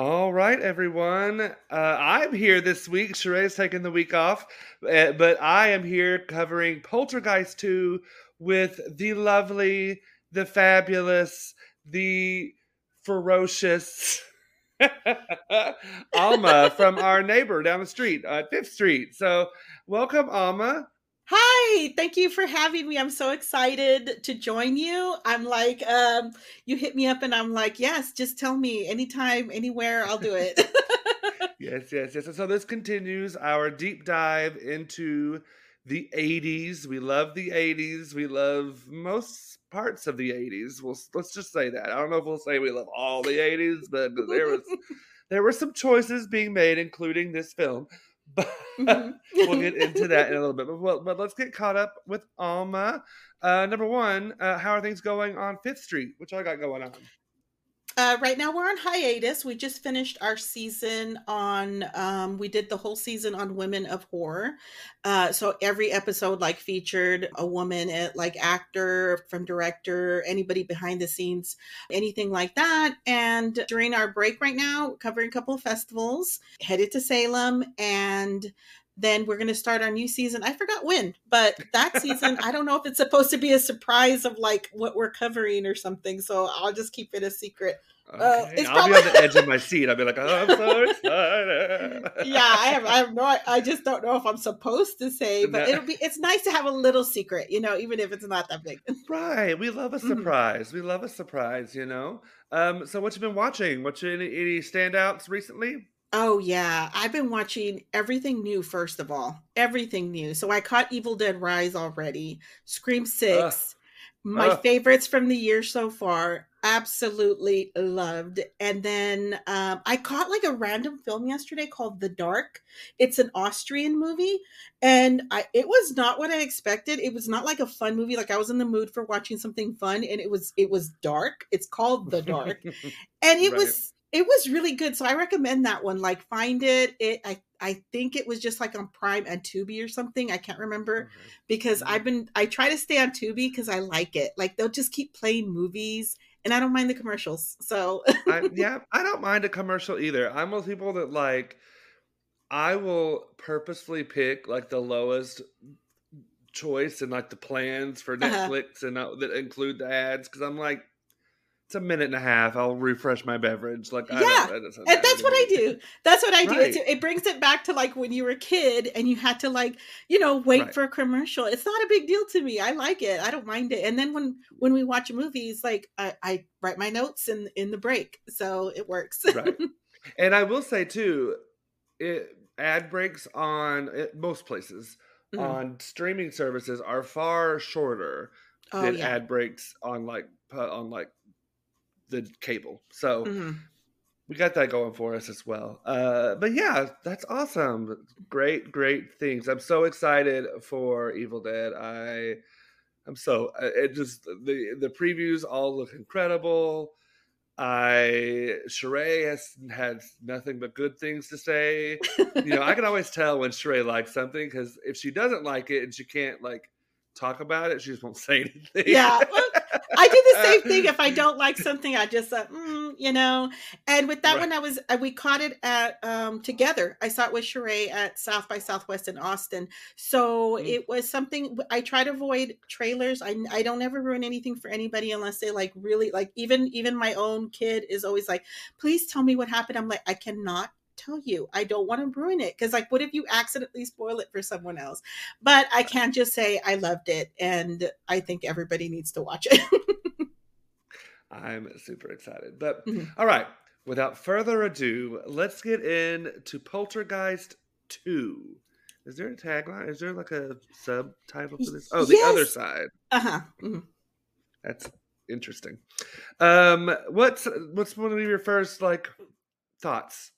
All right, everyone. Uh, I'm here this week. Sheree's taking the week off, uh, but I am here covering Poltergeist 2 with the lovely, the fabulous, the ferocious Alma from our neighbor down the street, uh, Fifth Street. So, welcome, Alma. Hi, thank you for having me. I'm so excited to join you. I'm like, um, you hit me up and I'm like, yes, just tell me anytime, anywhere, I'll do it. yes, yes, yes. So this continues our deep dive into the 80s. We love the 80s. We love most parts of the 80s. Well, let's just say that. I don't know if we'll say we love all the 80s, but there was there were some choices being made, including this film. But mm-hmm. we'll get into that in a little bit. But, well, but let's get caught up with Alma. Uh, number one, uh, how are things going on Fifth Street? What y'all got going on? Uh, right now we're on hiatus. We just finished our season on. Um, we did the whole season on women of horror. Uh, so every episode like featured a woman, at, like actor, from director, anybody behind the scenes, anything like that. And during our break right now, covering a couple of festivals, headed to Salem, and then we're going to start our new season. I forgot when, but that season, I don't know if it's supposed to be a surprise of like what we're covering or something. So I'll just keep it a secret. Uh, okay. Uh, I'll probably... be on the edge of my seat. I'll be like, oh, I'm so excited. yeah, I have. I have no. I just don't know if I'm supposed to say, but no. it'll be. It's nice to have a little secret, you know, even if it's not that big. right. We love a mm-hmm. surprise. Mm-hmm. We love a surprise. You know. Um. So, what you been watching? What you any, any standouts recently? Oh yeah, I've been watching everything new first of all. Everything new. So I caught Evil Dead Rise already. Scream 6. Uh, my uh. favorites from the year so far. Absolutely loved. And then um, I caught like a random film yesterday called The Dark. It's an Austrian movie and I it was not what I expected. It was not like a fun movie like I was in the mood for watching something fun and it was it was dark. It's called The Dark. and it right. was it was really good. So I recommend that one. Like find it. It I I think it was just like on Prime and Tubi or something. I can't remember because. I've been I try to stay on Tubi because I like it. Like they'll just keep playing movies and I don't mind the commercials. So I, yeah, I don't mind a commercial either. I'm with people that like I will purposefully pick like the lowest choice and like the plans for uh-huh. Netflix uh-huh. and uh, that include the ads because I'm like it's a minute and a half. I'll refresh my beverage. Like, yeah, I and that's what I do. That's what I do. Right. it brings it back to like when you were a kid and you had to like, you know, wait right. for a commercial. It's not a big deal to me. I like it. I don't mind it. And then when when we watch movies, like I, I write my notes in in the break, so it works. right. And I will say too, it ad breaks on it, most places mm-hmm. on streaming services are far shorter oh, than yeah. ad breaks on like on like the cable. So mm-hmm. we got that going for us as well. Uh, but yeah, that's awesome. Great, great things. I'm so excited for Evil Dead. I I'm so it just the the previews all look incredible. I Sheree has had nothing but good things to say. you know, I can always tell when Sheree likes something because if she doesn't like it and she can't like talk about it, she just won't say anything. Yeah, I do the same thing. If I don't like something, I just, uh, mm, you know. And with that right. one, I was uh, we caught it at um, together. I saw it with Sheree at South by Southwest in Austin. So mm. it was something I try to avoid trailers. I I don't ever ruin anything for anybody unless they like really like even even my own kid is always like, please tell me what happened. I'm like, I cannot tell you. I don't want to ruin it because, like, what if you accidentally spoil it for someone else? But I can't just say I loved it, and I think everybody needs to watch it. I'm super excited. But mm-hmm. all right, without further ado, let's get into Poltergeist 2. Is there a tagline? Is there like a subtitle for this? Oh, the yes. other side. Uh huh. Mm-hmm. That's interesting. Um, what's what's one of your first like thoughts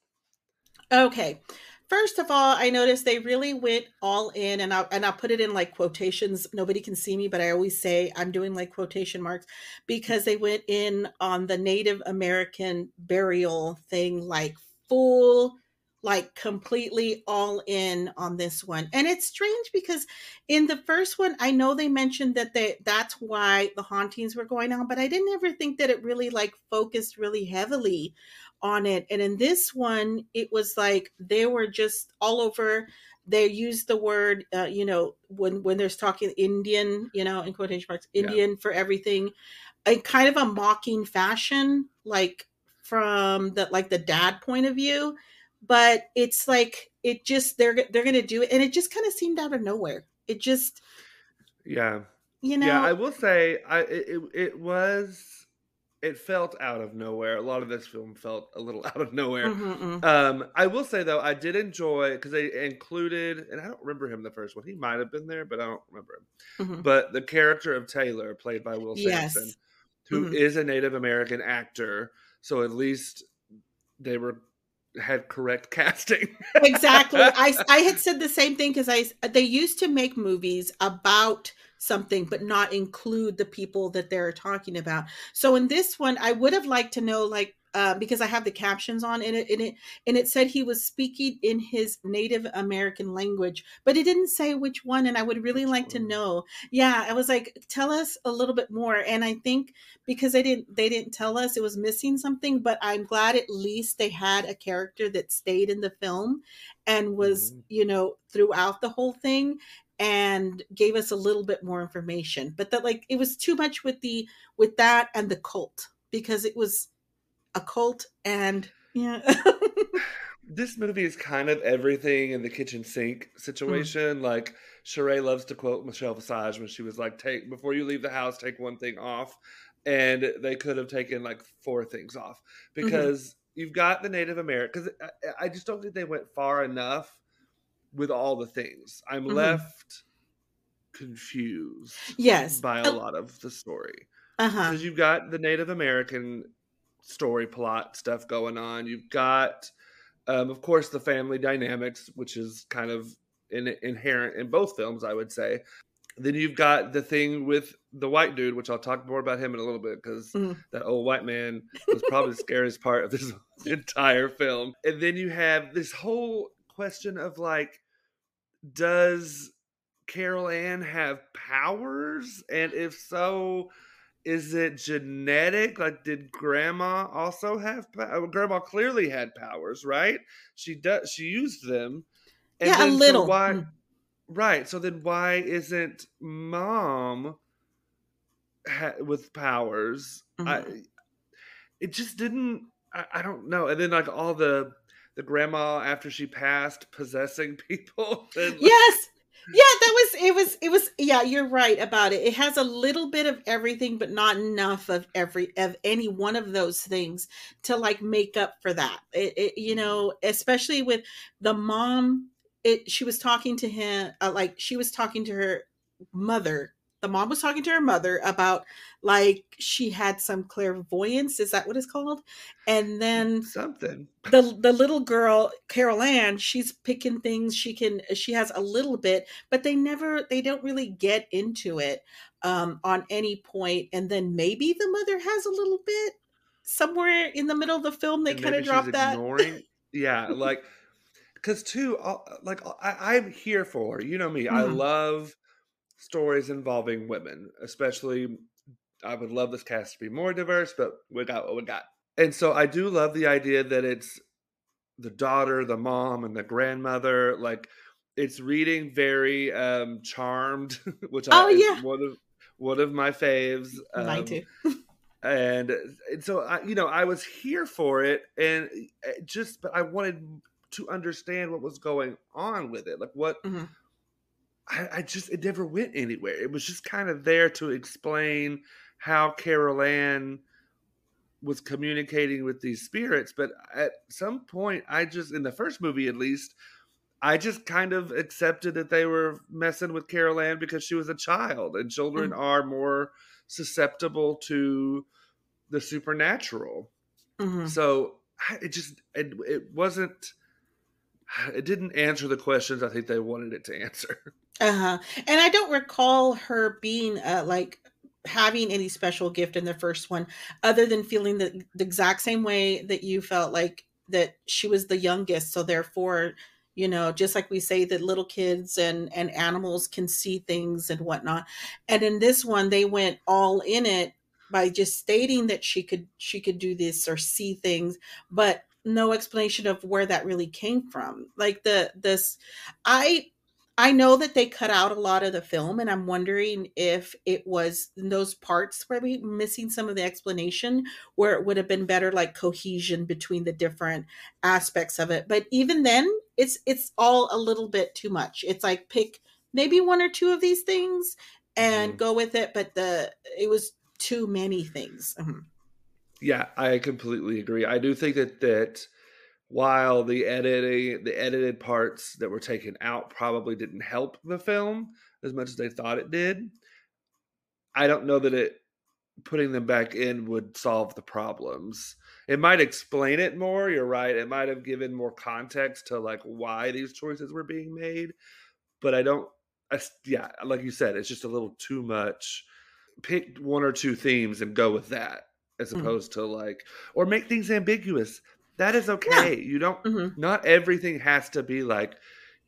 Okay. first of all, I noticed they really went all in, and I and I put it in like quotations. Nobody can see me, but I always say I'm doing like quotation marks because they went in on the Native American burial thing, like full like completely all in on this one. And it's strange because in the first one, I know they mentioned that they that's why the hauntings were going on, but I didn't ever think that it really like focused really heavily on it. And in this one, it was like they were just all over they use the word uh, you know when when there's talking indian you know in quotation marks indian yeah. for everything in kind of a mocking fashion like from the like the dad point of view but it's like it just they're they're gonna do it and it just kind of seemed out of nowhere it just yeah you know yeah i will say i it, it was it felt out of nowhere a lot of this film felt a little out of nowhere mm-hmm, mm. um i will say though i did enjoy because they included and i don't remember him the first one he might have been there but i don't remember him mm-hmm. but the character of taylor played by will yes. sampson who mm-hmm. is a native american actor so at least they were had correct casting. exactly. I I had said the same thing because I they used to make movies about something but not include the people that they're talking about. So in this one, I would have liked to know like uh, because I have the captions on in it, in it, and it said he was speaking in his Native American language, but it didn't say which one. And I would really like to know. Yeah, I was like, tell us a little bit more. And I think because they didn't, they didn't tell us, it was missing something. But I'm glad at least they had a character that stayed in the film and was, mm-hmm. you know, throughout the whole thing and gave us a little bit more information but that like it was too much with the with that and the cult because it was a cult and yeah this movie is kind of everything in the kitchen sink situation mm. like Sheree loves to quote Michelle Visage when she was like, "Take before you leave the house, take one thing off," and they could have taken like four things off mm-hmm. because mm-hmm. you've got the Native American. Because I, I, just don't think they went far enough with all the things. I'm mm-hmm. left confused. Yes, by a uh, lot of the story. Because uh-huh. you've got the Native American story plot stuff going on. You've got, um, of course, the family dynamics, which is kind of in, inherent in both films, I would say. Then you've got the thing with the white dude, which I'll talk more about him in a little bit because mm. that old white man was probably the scariest part of this entire film. And then you have this whole question of like, does Carol Ann have powers? And if so, is it genetic? Like, did Grandma also have? Power? Grandma clearly had powers, right? She does. She used them. And yeah, a little. So why? Mm. Right. So then, why isn't Mom ha- with powers? Mm-hmm. I, it just didn't. I, I don't know. And then, like all the the grandma after she passed possessing people. And, like, yes, yeah that was it was it was yeah you're right about it. It has a little bit of everything but not enough of every of any one of those things to like make up for that. It, it you know especially with the mom it she was talking to him uh, like she was talking to her mother the mom was talking to her mother about like she had some clairvoyance is that what it's called? And then something. the the little girl carol ann she's picking things she can she has a little bit but they never they don't really get into it um on any point and then maybe the mother has a little bit somewhere in the middle of the film they kind of drop that. ignoring, yeah like because too like I, i'm here for you know me mm-hmm. i love stories involving women, especially. I would love this cast to be more diverse, but we got what we got. And so I do love the idea that it's the daughter, the mom, and the grandmother. Like it's reading very um charmed, which oh, I, yeah. one of one of my faves. Um, Mine too. and, and so I, you know, I was here for it, and eh, just, but I wanted to understand what was going on with it, like what. Mm-hmm I, I just it never went anywhere. It was just kind of there to explain how Carol Ann was communicating with these spirits, but at some point, I just in the first movie at least, I just kind of accepted that they were messing with Carol Ann because she was a child, and children mm-hmm. are more susceptible to the supernatural. Mm-hmm. So it just it, it wasn't it didn't answer the questions I think they wanted it to answer. Uh huh. And I don't recall her being uh, like having any special gift in the first one, other than feeling the, the exact same way that you felt like that she was the youngest, so therefore you know just like we say that little kids and and animals can see things and whatnot and in this one they went all in it by just stating that she could she could do this or see things but no explanation of where that really came from like the this i I know that they cut out a lot of the film, and I'm wondering if it was in those parts where we missing some of the explanation, where it would have been better, like cohesion between the different aspects of it. But even then, it's it's all a little bit too much. It's like pick maybe one or two of these things and mm-hmm. go with it, but the it was too many things. Mm-hmm. Yeah, I completely agree. I do think that that while the editing the edited parts that were taken out probably didn't help the film as much as they thought it did i don't know that it putting them back in would solve the problems it might explain it more you're right it might have given more context to like why these choices were being made but i don't I, yeah like you said it's just a little too much pick one or two themes and go with that as mm-hmm. opposed mm-hmm. to like or make things ambiguous that is okay. Yeah. You don't. Mm-hmm. Not everything has to be like.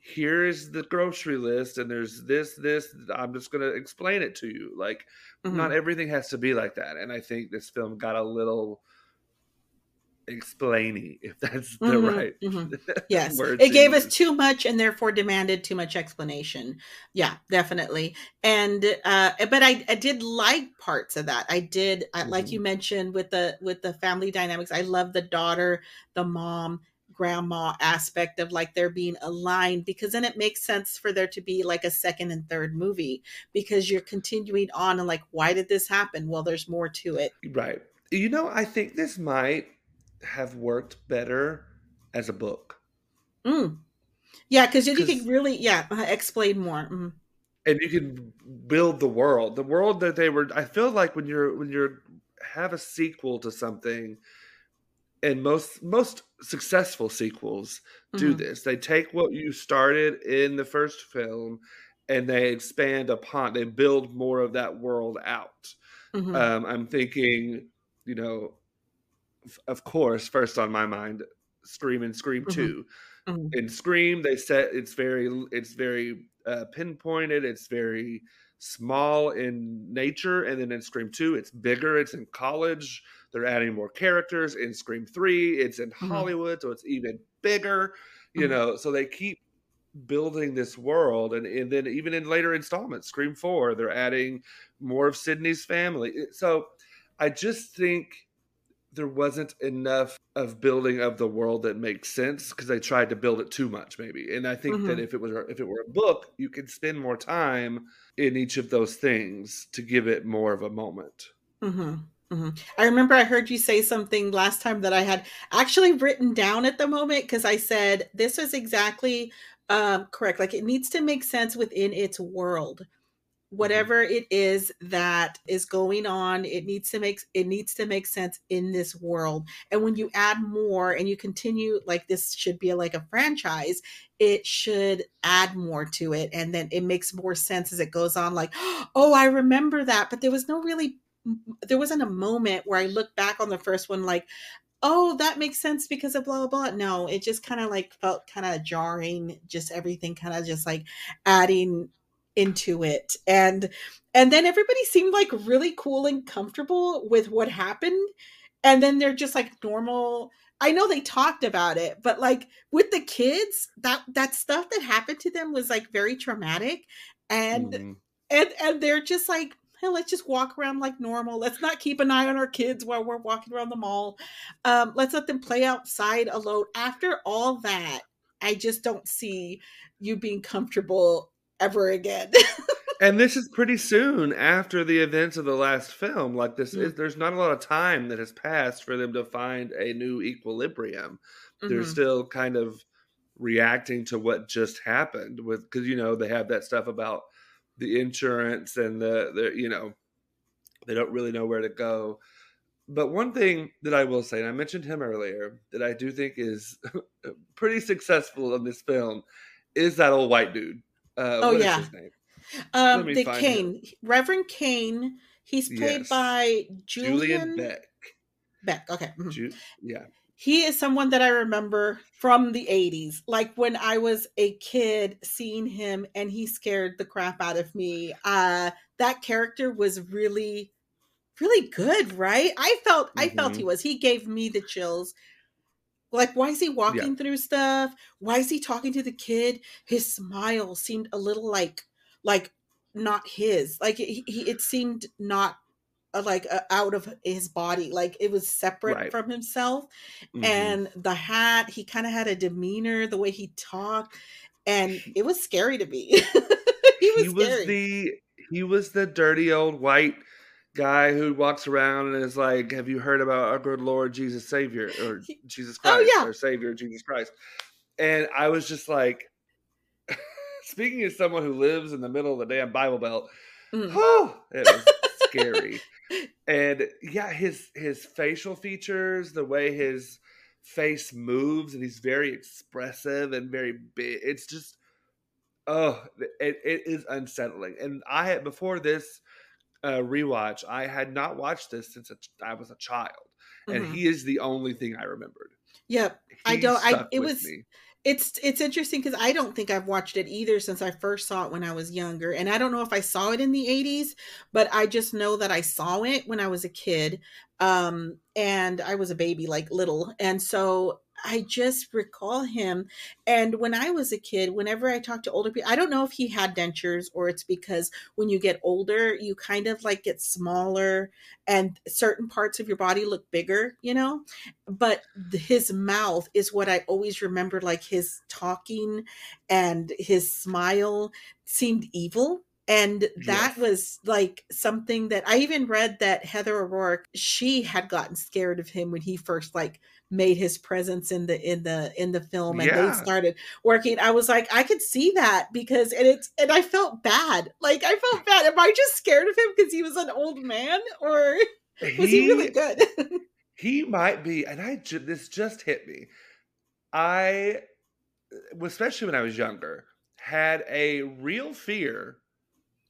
Here's the grocery list, and there's this, this. I'm just gonna explain it to you. Like, mm-hmm. not everything has to be like that. And I think this film got a little explaining if that's the mm-hmm, right mm-hmm. yes. it gave use. us too much and therefore demanded too much explanation. Yeah definitely. And uh but i i did like parts of that. I did mm-hmm. like you mentioned with the with the family dynamics i love the daughter the mom grandma aspect of like there being aligned because then it makes sense for there to be like a second and third movie because you're continuing on and like why did this happen? Well there's more to it. Right. You know i think this might have worked better as a book. Mm. Yeah, because you can really yeah uh, explain more. Mm. And you can build the world. The world that they were. I feel like when you're when you're have a sequel to something, and most most successful sequels do mm-hmm. this. They take what you started in the first film, and they expand upon. They build more of that world out. Mm-hmm. Um, I'm thinking, you know, of course, first on my mind, Scream and Scream mm-hmm. 2 mm-hmm. In Scream, they said it's very it's very uh, pinpointed. It's very small in nature, and then in Scream Two, it's bigger. It's in college. They're adding more characters. In Scream Three, it's in mm-hmm. Hollywood, so it's even bigger. You mm-hmm. know, so they keep building this world and, and then even in later installments scream 4 they're adding more of sidney's family so i just think there wasn't enough of building of the world that makes sense because they tried to build it too much maybe and i think mm-hmm. that if it was if it were a book you could spend more time in each of those things to give it more of a moment mm-hmm. Mm-hmm. I remember I heard you say something last time that I had actually written down at the moment because I said this was exactly um, correct. Like it needs to make sense within its world. Mm-hmm. whatever it is that is going on it needs to make it needs to make sense in this world. And when you add more and you continue like this should be like a franchise it should add more to it. And then it makes more sense as it goes on like oh i remember that. But there was no really there wasn't a moment where i look back on the first one like oh that makes sense because of blah blah blah. No it just kind of like felt kind of jarring just everything kind of just like adding into it. And and then everybody seemed like really cool and comfortable with what happened. And then they're just like normal i know they talked about it but like with the kids that that stuff that happened to them was like very traumatic. And mm. and and they're just like hey, let's just walk around like normal. Let's not keep an eye on our kids while we're walking around the mall. Um, let's let them play outside alone. After all that i just don't see you being comfortable ever again. and this is pretty soon after the events of the last film. Like this mm-hmm. is there's not a lot of time that has passed for them to find a new equilibrium. Mm-hmm. They're still kind of reacting to what just happened with because you know they have that stuff about the insurance and the the you know they don't really know where to go but one thing that I will say, and I mentioned him earlier, that I do think is pretty successful in this film, is that old white dude. Uh, oh yeah, um, the Kane, him. Reverend Kane. He's played yes. by Julian, Julian, Beck. Beck. Okay. Mm-hmm. Ju- yeah. He is someone that I remember from the 80s. Like when I was a kid seeing him and he scared the crap out of me. Uh that character was really really good, right? I felt mm-hmm. I felt he mm-hmm. was. He gave me the chills. Like, why is he walking yeah. through stuff? Why is he talking to the kid? His smile seemed a little like like not his. Like he, he it seemed not uh, like uh, out of his body like it was separate right. from himself mm-hmm. and the hat he kind of had a demeanor the way he talked and it was scary to me he was, he was the he was the dirty old white guy who walks around and is like, "Have you heard about our good Lord Jesus Savior or Jesus oh, Christ, oh, yeah. our Savior Jesus Christ?" And I was just like, speaking as someone who lives in the middle of the damn Bible Belt, mm. oh, it was scary. and yeah, his his facial features, the way his face moves, and he's very expressive and very big. It's just, oh, it, it is unsettling. And I had before this uh, rewatch, I had not watched this since I was a child, and mm-hmm. he is the only thing I remembered. Yep, he I don't. I it was. Me. It's it's interesting because I don't think I've watched it either since I first saw it when I was younger, and I don't know if I saw it in the '80s, but I just know that I saw it when I was a kid, um, and I was a baby, like little, and so I just recall him. And when I was a kid, whenever I talk to older people, I don't know if he had dentures or it's because when you get older, you kind of like get smaller and certain parts of your body look bigger, you know? But his mouth is what I always remember like his talking and his smile seemed evil and that yes. was like something that i even read that heather o'rourke she had gotten scared of him when he first like made his presence in the in the in the film and yeah. they started working. I was like i could see that because and it's and i felt bad. Like i felt bad. Am i just scared of him because he was an old man or was he, he really good? he might be and i ju- this just hit me. I uh, especially when i was younger had a real fear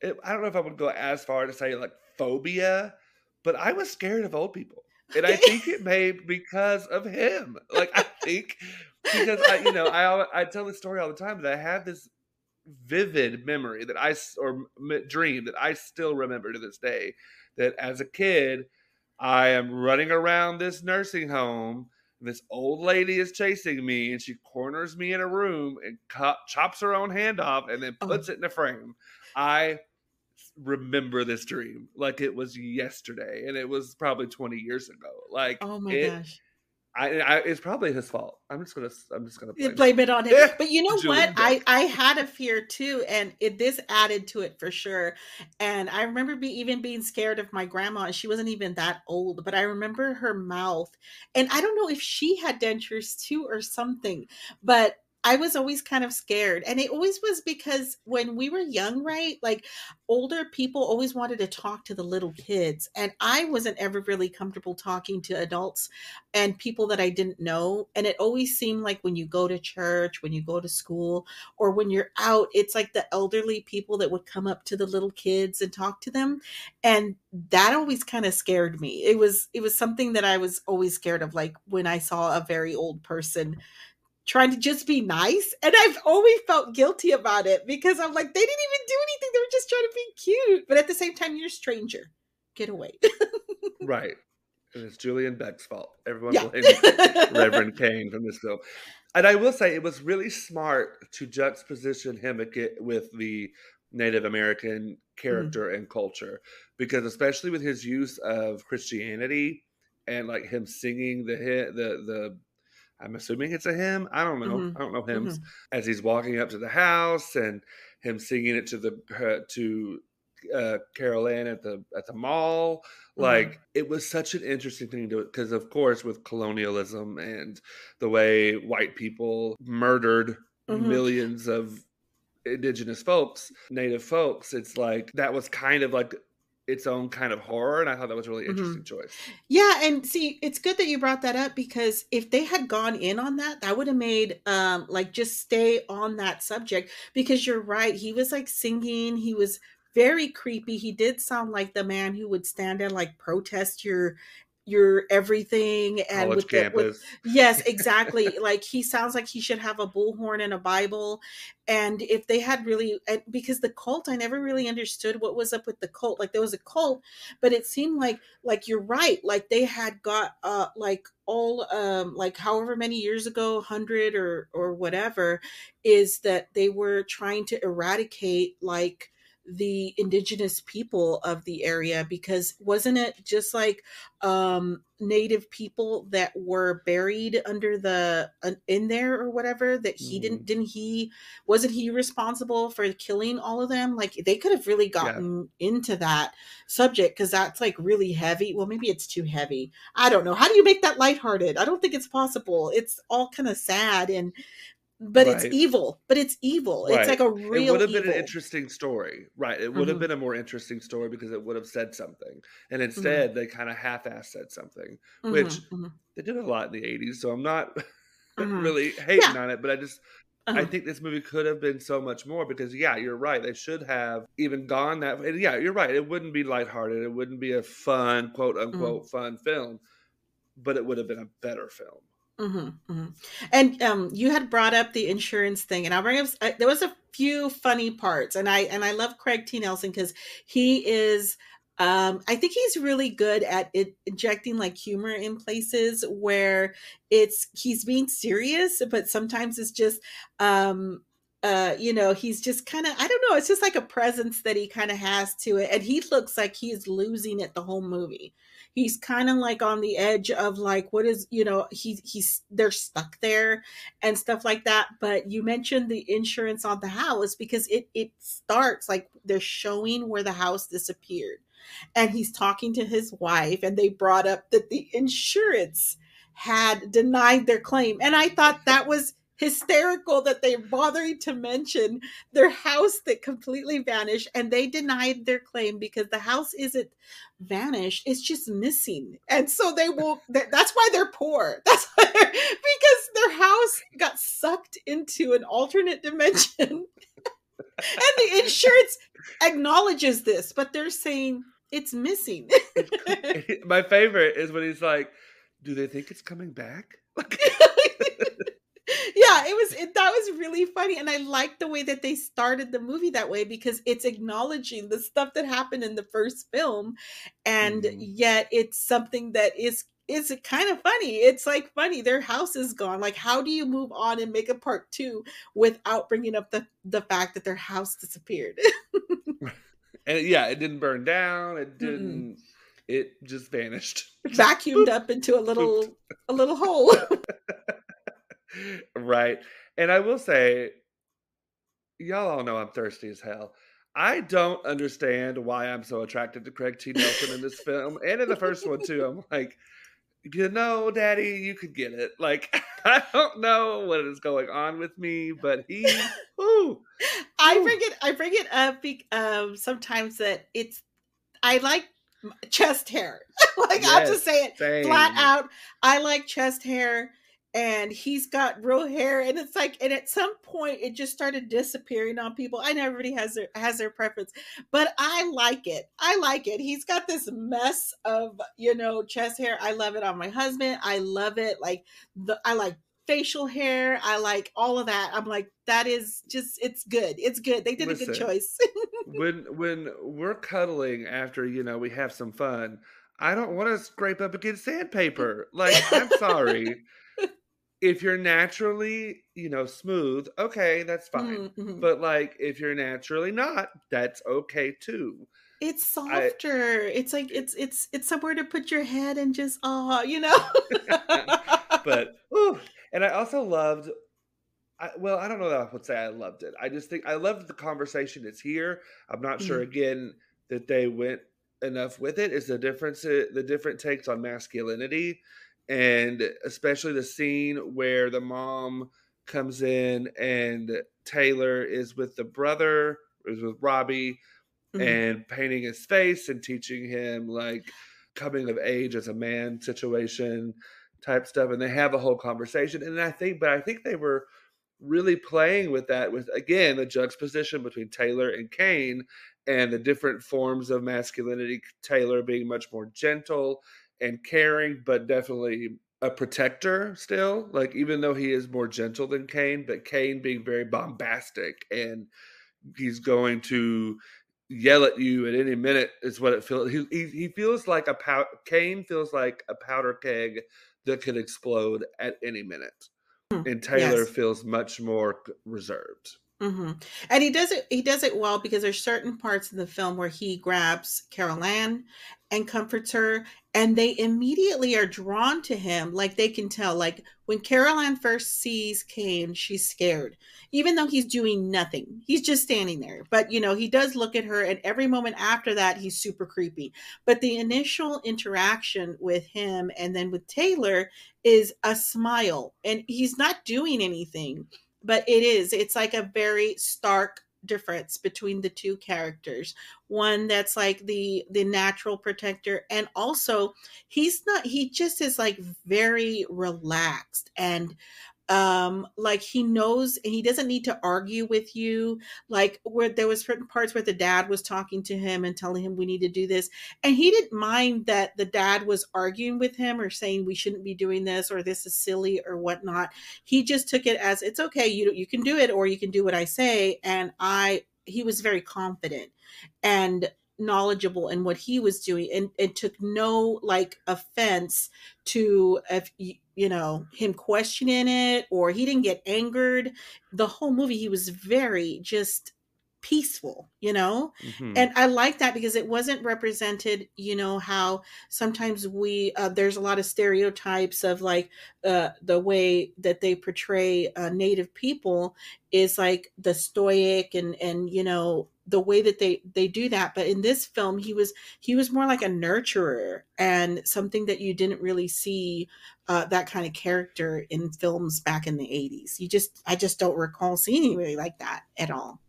it, i don't know if i would go as far to say like phobia but i was scared of old people and I think it may because of him. Like I think because I, you know, I I tell this story all the time that I have this vivid memory that I or dream that I still remember to this day. That as a kid, I am running around this nursing home. This old lady is chasing me, and she corners me in a room and chops her own hand off, and then oh. puts oh. it in a frame. I remember this dream like it was yesterday and it was probably 20 years ago like oh my it, gosh I, I, it's probably his fault. I'm just gonna, I'm just gonna blame, blame it on him. But you know what? I, I had a fear too, and it this added to it for sure. And I remember be even being scared of my grandma. And she wasn't even that old, but I remember her mouth, and I don't know if she had dentures too or something. But I was always kind of scared. And it always was because when we were young, right? Like older people always wanted to talk to the little kids. And I wasn't ever really comfortable talking to adults and people that I didn't know. And it always seemed like when you go to church, when you go to school, or when you're out, it's like the elderly people that would come up to the little kids and talk to them. And that always kind of scared me. It was it was something that I was always scared of, like when I saw a very old person trying to just be nice. And I've always felt guilty about it because I'm like, they didn't even do anything. They were just trying to be cute. But at the same time, you're a stranger. Get away. right. And it's Julian Beck's fault. Everyone yeah. blames Reverend Kane from this film. And I will say it was really smart to juxtaposition him with the Native American mm-hmm. character mm-hmm. and culture because especially with his use of Christianity and like him singing the hit the the I'm assuming it's a hymn. I don't know. Mm-hmm. I don't know hymns. Mm-hmm. As he's walking up to the house and him singing it to the uh, to uh, Carol Ann at the at the mall. Mm-hmm. Like it was such an interesting thing to because of course with colonialism and the way white people murdered mm-hmm. millions of indigenous folks, native folks, it's like that was kind of like its own kind of horror and i thought that was a really interesting mm-hmm. choice yeah and see it's good that you brought that up because if they had gone in on that that would have made um like just stay on that subject because you're right he was like singing he was very creepy he did sound like the man who would stand and like protest your your everything and with, the, with yes exactly like he sounds like he should have a bullhorn and a bible and if they had really because the cult i never really understood what was up with the cult like there was a cult but it seemed like like you're right like they had got uh like all um like however many years ago 100 or or whatever is that they were trying to eradicate like the indigenous people of the area because wasn't it just like um native people that were buried under the uh, in there or whatever that he mm. didn't mm-hmm. didn't he wasn't he responsible for killing all of them like they could have really gotten yeah. into that subject because that's like really heavy well maybe it's too heavy i don't know how do you make that lighthearted i don't think it's possible it's all kind of sad and but right. it's evil but it's evil right. it's like a real it would have been an interesting story right it would mm-hmm. have been a more interesting story because it would have said something and mm-hmm. instead mm-hmm. they kind of half-assed said something mm-hmm. which mm-hmm. they did a lot in the 80s so i'm not mm-hmm. really hating yeah. on it but i just uh-huh. I think this movie could have been so much more because, yeah, you're right. They should have even gone that. And yeah, you're right. It wouldn't be lighthearted. It wouldn't be a fun, quote unquote, fun film, but it would have been a better film. Mm-hmm, mm-hmm. And um, you had brought up the insurance thing, and I'll bring up. Uh, there was a few funny parts, and I and I love Craig T. Nelson because he is. Um, I think he's really good at it, injecting like humor in places where it's he's being serious, but sometimes it's just um, uh, you know, he's just kind of, I don't know, it's just like a presence that he kind of has to it. And he looks like he's losing it the whole movie he's kind of like on the edge of like what is you know he he's they're stuck there and stuff like that but you mentioned the insurance on the house because it it starts like they're showing where the house disappeared and he's talking to his wife and they brought up that the insurance had denied their claim and i thought that was hysterical that they bothered to mention their house that completely vanished and they denied their claim because the house isn't vanished it's just missing. And so they will that's why they're poor. That's why because their house got sucked into an alternate dimension. And the insurance acknowledges this but they're saying it's missing. My favorite is when he's like do they think it's coming back yeah, it was it, that was really funny, and I like the way that they started the movie that way because it's acknowledging the stuff that happened in the first film, and mm-hmm. yet it's something that is is kind of funny. It's like funny. Their house is gone. Like, how do you move on and make a part two without bringing up the the fact that their house disappeared? and yeah, it didn't burn down. It didn't. Mm-mm. It just vanished. Vacuumed up into a little a little hole right. And I will say, y'all all know I'm thirsty as hell. I don't understand why I'm so attracted to Craig T. Nelson in this film and in the first one too. I'm like, you know, Daddy, you could get it. Like, I don't know what is going on with me, but he, ooh, I bring it, I bring it up um, sometimes that it's, I like chest hair. like, yes, I'll just say it same. flat out. I like chest hair and he's got real hair and it's like and at some point it just started disappearing on people. I know everybody has their has their preference but i like it. I like it. He's got this mess of you know chest hair. I love it on my husband. I love it like the i like facial hair. I like all of that. I'm like that is just it's good. It's good. They did Listen, a good choice. when when we're cuddling after you know we have some fun I don't want to scrape up against sandpaper. Like, I'm sorry if you're naturally, you know, smooth, okay, that's fine. Mm-hmm. But like if you're naturally not, that's okay too. It's softer. I, it's like it's it's it's somewhere to put your head and just oh, you know. but ooh, and I also loved I, well, I don't know that I would say I loved it. I just think I loved the conversation. It's here. I'm not mm-hmm. sure again that they went enough with it. Is the difference the different takes on masculinity and especially the scene where the mom comes in and Taylor is with the brother, is with Robbie, mm-hmm. and painting his face and teaching him like coming of age as a man situation type stuff and they have a whole conversation and i think but i think they were really playing with that with again the juxtaposition between taylor and kane and the different forms of masculinity taylor being much more gentle and caring but definitely a protector still like even though he is more gentle than kane but kane being very bombastic and he's going to yell at you at any minute is what it feels he, he, he feels like a pow- kane feels like a powder keg that could explode at any minute mm, and taylor yes. feels much more reserved Mm-hmm. And he does it. He does it well because there's certain parts in the film where he grabs Carol Ann and comforts her, and they immediately are drawn to him. Like they can tell. Like when Carol Ann first sees Kane, she's scared, even though he's doing nothing. He's just standing there. But you know, he does look at her, and every moment after that, he's super creepy. But the initial interaction with him and then with Taylor is a smile, and he's not doing anything but it is it's like a very stark difference between the two characters. One that's like the the natural protector and also he's not he just is like very relaxed and um like he knows he doesn't need to argue with you like where there was certain parts where the dad was talking to him and telling him we need to do this and he didn't mind that the dad was arguing with him or saying we shouldn't be doing this or this is silly or whatnot. He just took it as it's okay you you can do it or you can do what i say and i he was very confident and knowledgeable in what he was doing and, and took no like offense to if you know him questioning it or he didn't get angered the whole movie he was very just peaceful you know mm-hmm. and i like that because it wasn't represented you know how sometimes we uh, there's a lot of stereotypes of like uh, the way that they portray uh, native people is like the stoic and and you know the way that they they do that but in this film he was he was more like a nurturer and something that you didn't really see uh, that kind of character in films back in the 80s you just i just don't recall seeing anybody like that at all.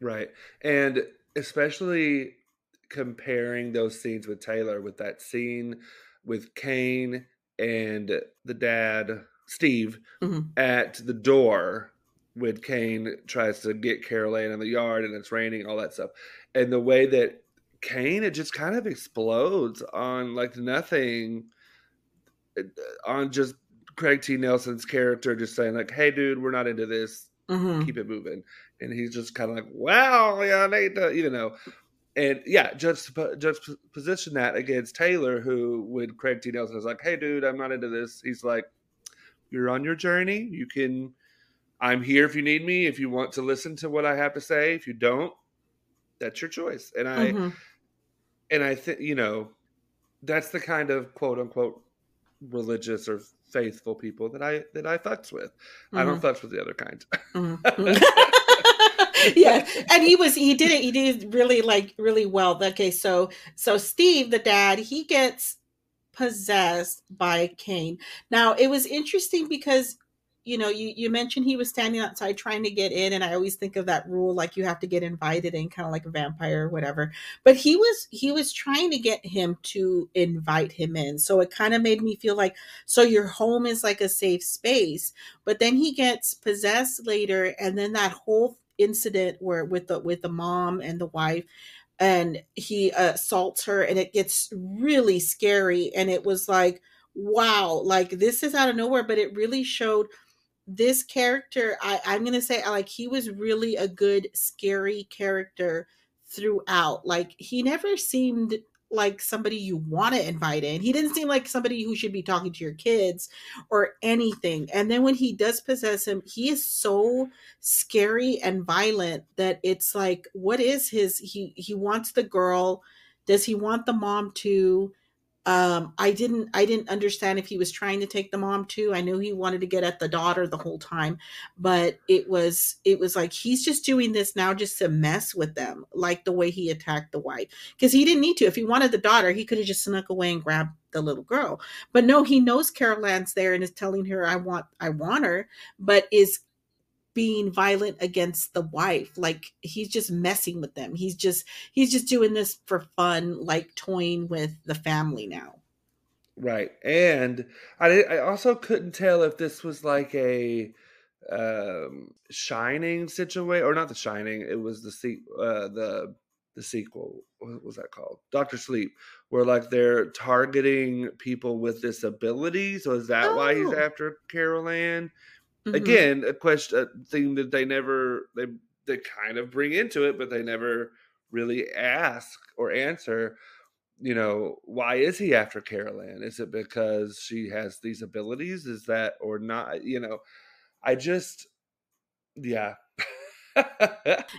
Right. And especially comparing those scenes with taylor with that scene with kane and the dad steve mm-hmm. at the door when Kane tries to get Carol Ann in the yard and it's raining and all that stuff. And the way that Kane, it just kind of explodes on like nothing, uh, on just Craig T. Nelson's character just saying, like, hey, dude, we're not into this. Mm-hmm. Keep it moving. And he's just kind of like, wow, yeah, I need to, you know. And yeah, just just position that against Taylor, who when Craig T. Nelson is like, hey, dude, I'm not into this. He's like, you're on your journey. You can I'm here if you need me. If you want to listen to what I have to say, if you don't, that's your choice. And I mm-hmm. and I think you know that's the kind of quote unquote religious or faithful people that I that I fucks with. Mm-hmm. I don't mm-hmm. fucks with the other kind. Mm-hmm. yeah, and he was he did it. He did really like really well. Okay, so so Steve, the dad, he gets possessed by Kane. Now it was interesting because you know, you, you mentioned he was standing outside trying to get in, and I always think of that rule like you have to get invited in, kind of like a vampire or whatever. But he was he was trying to get him to invite him in, so it kind of made me feel like so your home is like a safe space. But then he gets possessed later, and then that whole incident where with the with the mom and the wife and he uh, assaults her and it gets really scary and it was like wow like this is out of nowhere but it really showed this character I, i'm gonna say like he was really a good scary character throughout like he never seemed like somebody you want to invite in. He didn't seem like somebody who should be talking to your kids or anything. And then when he does possess him he is so scary and violent that it's like what is his he he wants the girl does he want the mom to um i didn't i didn't understand if he was trying to take the mom too. I knew he wanted to get at the daughter the whole time but it was it was like he's just doing this now just to mess with them like the way he attacked the wife because he didn't need to. If he wanted the daughter he could have just snuck away and grabbed the little girl. But no he knows carol ann's there and is telling her i want i want her but is being violent against the wife like he's just messing with them he's just he's just doing this for fun like toying with the family now right and i i also couldn't tell if this was like a um shining situation or not the shining it was the se- uh the the sequel what was that called doctor sleep where like they're targeting people with disabilities so is that oh. why he's oh. after carol ann Mm-hmm. Again, a question, a thing that they never they they kind of bring into it, but they never really ask or answer. You know, why is he after Carol Anne? Is it because she has these abilities? Is that or not? You know, I just, yeah.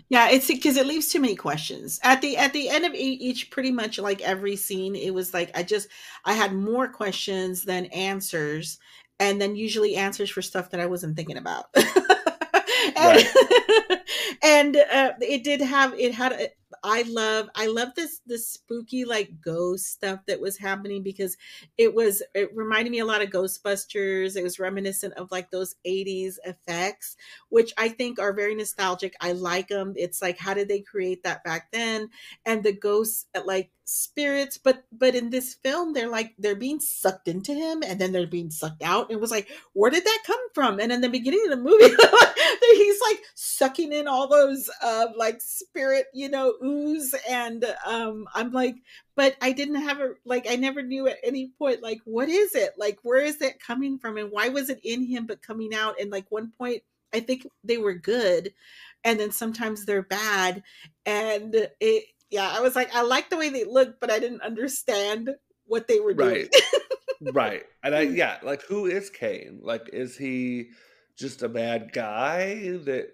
yeah it's because it leaves too many questions at the at the end of each pretty much like every scene it was like i just i had more questions than answers and then usually answers for stuff that I wasn't thinking about. and, and uh, it did have it had a, I love I love this this spooky like ghost stuff that was happening because it was it reminded me a lot of Ghostbusters. It was reminiscent of like those 80s effects, which I think are very nostalgic. I like them. It's like how did they create that back then? And the ghosts like spirits but but in this film they're like they're being sucked into him and then they're being sucked out it was like where did that come from and in the beginning of the movie he's like sucking in all those uh like spirit you know ooze and um i'm like but i didn't have a like i never knew at any point like what is it like where is it coming from and why was it in him but coming out and like one point i think they were good and then sometimes they're bad and it yeah, I was like, I like the way they looked, but I didn't understand what they were doing. Right. right. And I yeah, like who is Kane? Like is he just a bad guy that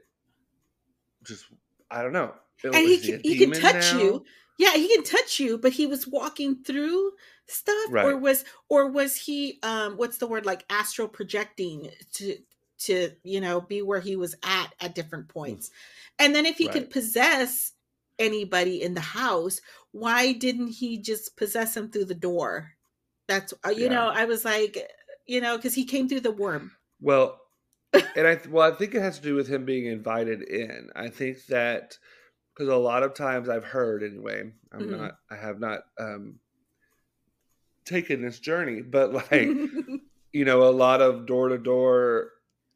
just I don't know. And he can, he, he can touch now? you. Yeah, he can touch you, but he was walking through stuff right. or was or was he um what's the word like astral projecting to to you know be where he was at at different mm. points. And then if he right. could possess anybody in the house why didn't he just possess him through the door that's uh, you yeah. know i was like you know because he came through the worm well and i well i think it has to do with him being invited in i think that because a lot of times i've heard anyway i'm mm-hmm. not i have not um taken this journey but like you know a lot of door-to-door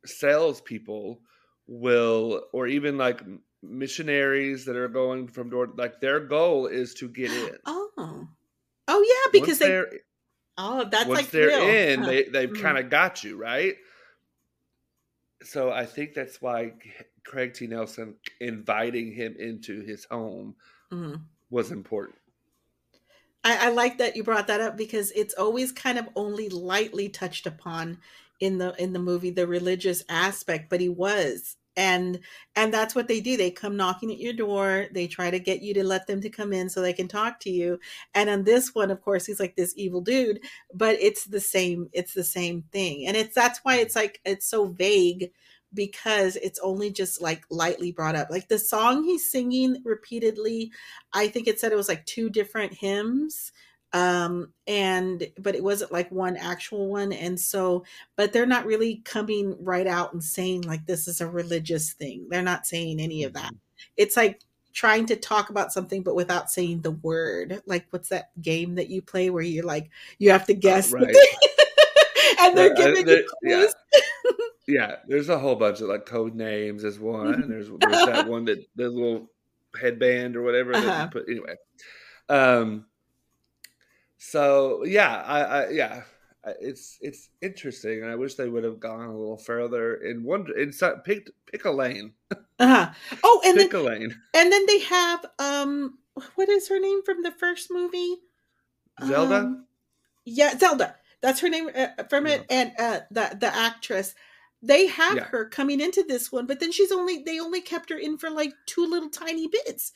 salespeople will or even like missionaries that are going from door like their goal is to get in. Oh. Oh yeah, because once they Oh, that's once like they're real. in, they they've mm. kind of got you, right? So I think that's why Craig T. Nelson inviting him into his home mm. was important. I, I like that you brought that up because it's always kind of only lightly touched upon in the in the movie the religious aspect, but he was and and that's what they do they come knocking at your door they try to get you to let them to come in so they can talk to you and on this one of course he's like this evil dude but it's the same it's the same thing and it's that's why it's like it's so vague because it's only just like lightly brought up like the song he's singing repeatedly i think it said it was like two different hymns um and but it wasn't like one actual one and so but they're not really coming right out and saying like this is a religious thing they're not saying any of that mm-hmm. it's like trying to talk about something but without saying the word like what's that game that you play where you're like you have to uh, guess uh, right. and they're giving you clues yeah. yeah. there's a whole bunch of like code names as one there's there's that one that the little headband or whatever uh-huh. that you put anyway um so yeah, I, I yeah, it's it's interesting, and I wish they would have gone a little further in one in pick pick a lane. Uh-huh. Oh, and pick then, a lane. And then they have um, what is her name from the first movie? Zelda. Um, yeah, Zelda. That's her name uh, from it, and uh, the the actress. They have yeah. her coming into this one, but then she's only they only kept her in for like two little tiny bits.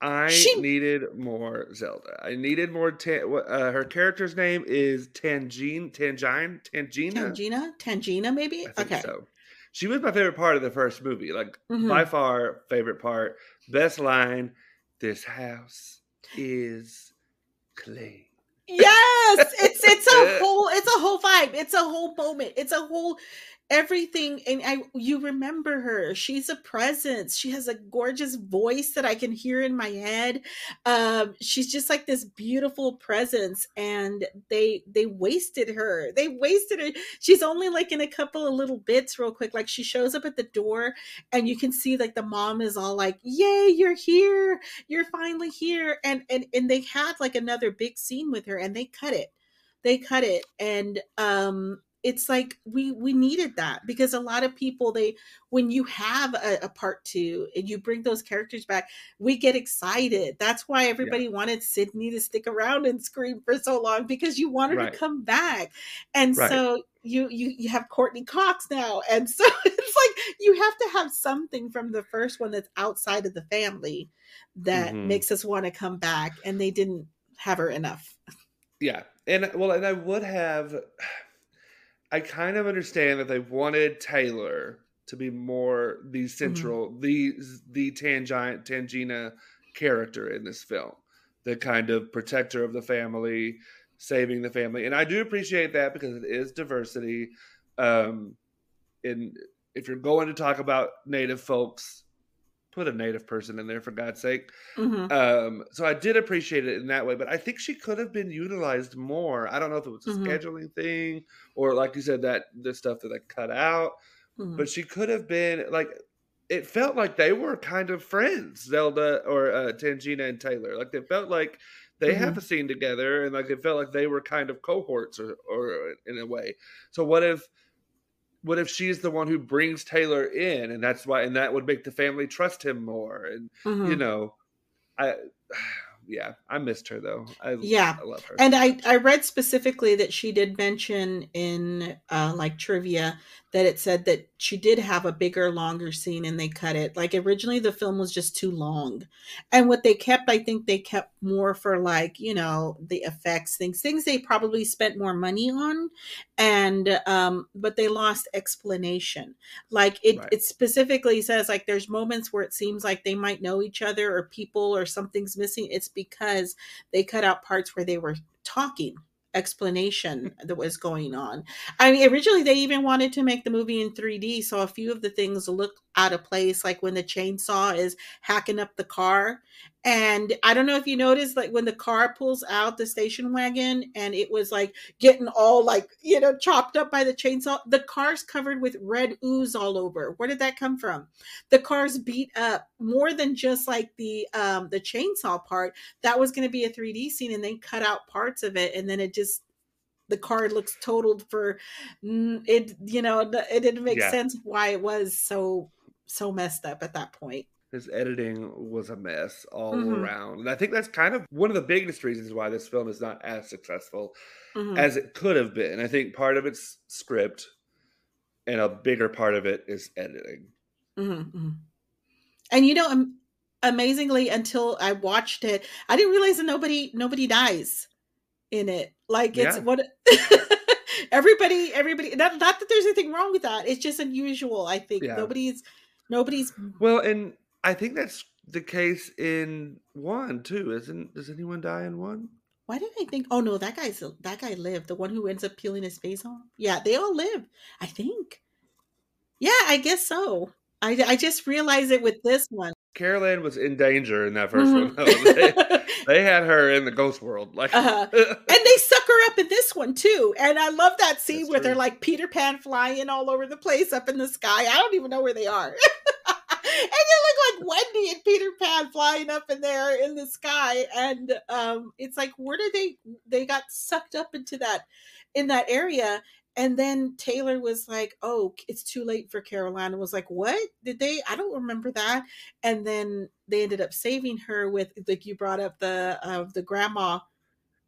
I she... needed more Zelda. I needed more. Ta- uh, her character's name is Tangine, Tangine, Tangina, Tangina, Tangina, maybe. okay. So she was my favorite part of the first movie. Like mm-hmm. by far, favorite part. Best line. This house is clean. Yes, it's it's a whole vibe. It's a whole moment. It's a whole everything and i you remember her. She's a presence. She has a gorgeous voice that i can hear in my head. Um she's just like this beautiful presence and they they wasted her. They wasted her. She's only like in a couple of little bits real quick. Like she shows up at the door and you can see like the mom is all like yay you're here. You're finally here. And and and they had like another big scene with her and they cut it they cut it and um it's like we we needed that because a lot of people they when you have a, a, part two and you bring those characters back we get excited that's why everybody yeah. wanted sidney to stick around and scream for so long because you wanted right. to come back and right. so you you you have courteney cox now and so it's like you have to have something from the first one that's outside of the family that mm-hmm. makes us want to come back and they didn't have her enough yeah and well and i would have I kind of understand that they wanted Taylor to be more the mm-hmm. central, mm-hmm. the the Tangina Tangina character in this film, the kind of protector of the family, saving the family, and I do appreciate that because it is diversity. Um, and if you're going to talk about Native folks, put a native person in there for God's sake. Mm-hmm. Um, so I did appreciate it in that way, but I think she could have been utilized more. I don't know if it was a mm-hmm. scheduling thing or, like you said, that the stuff that I cut out, mm-hmm. but she could have been like. It felt like they were kind of friends, Zelda or uh, Tangina and Taylor. Like they felt like they have mm-hmm. a scene together, and like it felt like they were kind of cohorts, or, or in a way. So what if? What if she's the one who brings Taylor in, and that's why, and that would make the family trust him more, and mm-hmm. you know, I yeah, I missed her though. I, yeah, I love her. And I I read specifically that she did mention in uh, like trivia that it said that she did have a bigger, longer scene, and they cut it. Like originally, the film was just too long, and what they kept, I think they kept more for like you know the effects things, things they probably spent more money on, and um, but they lost explanation. Like it, right. it specifically says like there's moments where it seems like they might know each other or people or something's missing. It's because they cut out parts where they were talking explanation mm. that was going on. I mean, originally they even wanted to make the movie in 3D, so a few of the things look out of place, like when the chainsaw is hacking up the car. And I don't know if you noticed, like when the car pulls out the station wagon and it was like getting all like, you know, chopped up by the chainsaw, the car's covered with red ooze all over. Where did that come from? The car's beat up more than just like the um the chainsaw part. That was gonna be a 3D scene and they cut out parts of it and then it just the car looks totaled for it you know it didn't make yeah. sense why it was so so messed up at that point his editing was a mess all mm-hmm. around and i think that's kind of one of the biggest reasons why this film is not as successful mm-hmm. as it could have been i think part of it's script and a bigger part of it is editing mm-hmm. mm-hmm. and you know amazingly until i watched it i didn't realize that nobody nobody dies in it. Like it's yeah. what everybody everybody not, not that there's anything wrong with that. It's just unusual, I think. Yeah. Nobody's nobody's Well, and I think that's the case in one too, isn't does anyone die in one? Why did I think oh no, that guy's that guy lived, the one who ends up peeling his face off? Yeah, they all live, I think. Yeah, I guess so. I, I just realized it with this one. Carol was in danger in that 1st mm-hmm. one. They, had her in the ghost world, like, uh-huh. and they suck her up in this one too. And I love that scene That's where true. they're like Peter Pan flying all over the place up in the sky. I don't even know where they are. and they look like Wendy and Peter Pan flying up in there in the sky, and um, it's like, where did they? They got sucked up into that in that area and then Taylor was like, "Oh, it's too late for Carol Anne." And was like, "What did they? I don't remember that." And then they ended up saving her with, like you brought up the uh, the grandma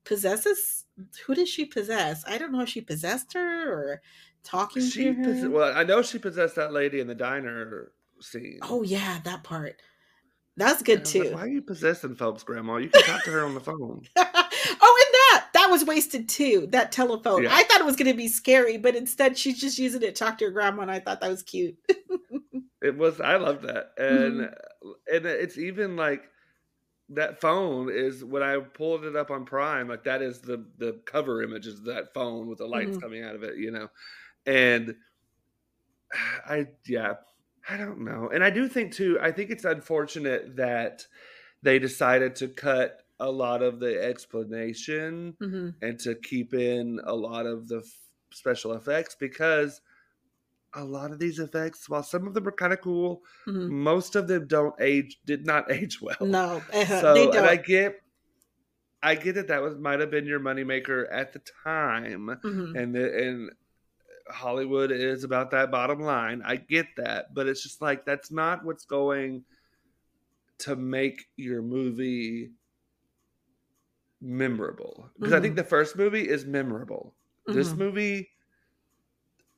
possesses. Who does she possess? I don't know if she possessed her or talking she to her. Poss- well, I know she possessed that lady in the diner scene. Oh yeah, that part. That's good too. Like, Why are you possessing Phelps' grandma? You can talk to her on the phone. oh, and that was wasted too. That telephone. Yeah. I thought it was going to be scary, but instead she's just using it to talk to her grandma, and I thought that was cute. it was. I love that, and mm-hmm. and it's even like that phone is when I pulled it up on Prime. Like that is the the cover image is that phone with the lights mm-hmm. coming out of it. You know, and I yeah, I don't know. And I do think too, I think it's unfortunate that they decided to cut a lot of the explanation mm-hmm. and to keep in a lot of the f- special effects because a lot of these effects, while some of them are kind of cool, mm-hmm. most of them don't age, did not age well. No, uh, so and I get, I get that that was might have been your moneymaker at the time, mm-hmm. and the, and Hollywood is about that bottom line. I get that, but it's just like that's not what's going to make your movie memorable. Because mm-hmm. I think mm-hmm. the first movie is memorable. Mm-hmm. This movie,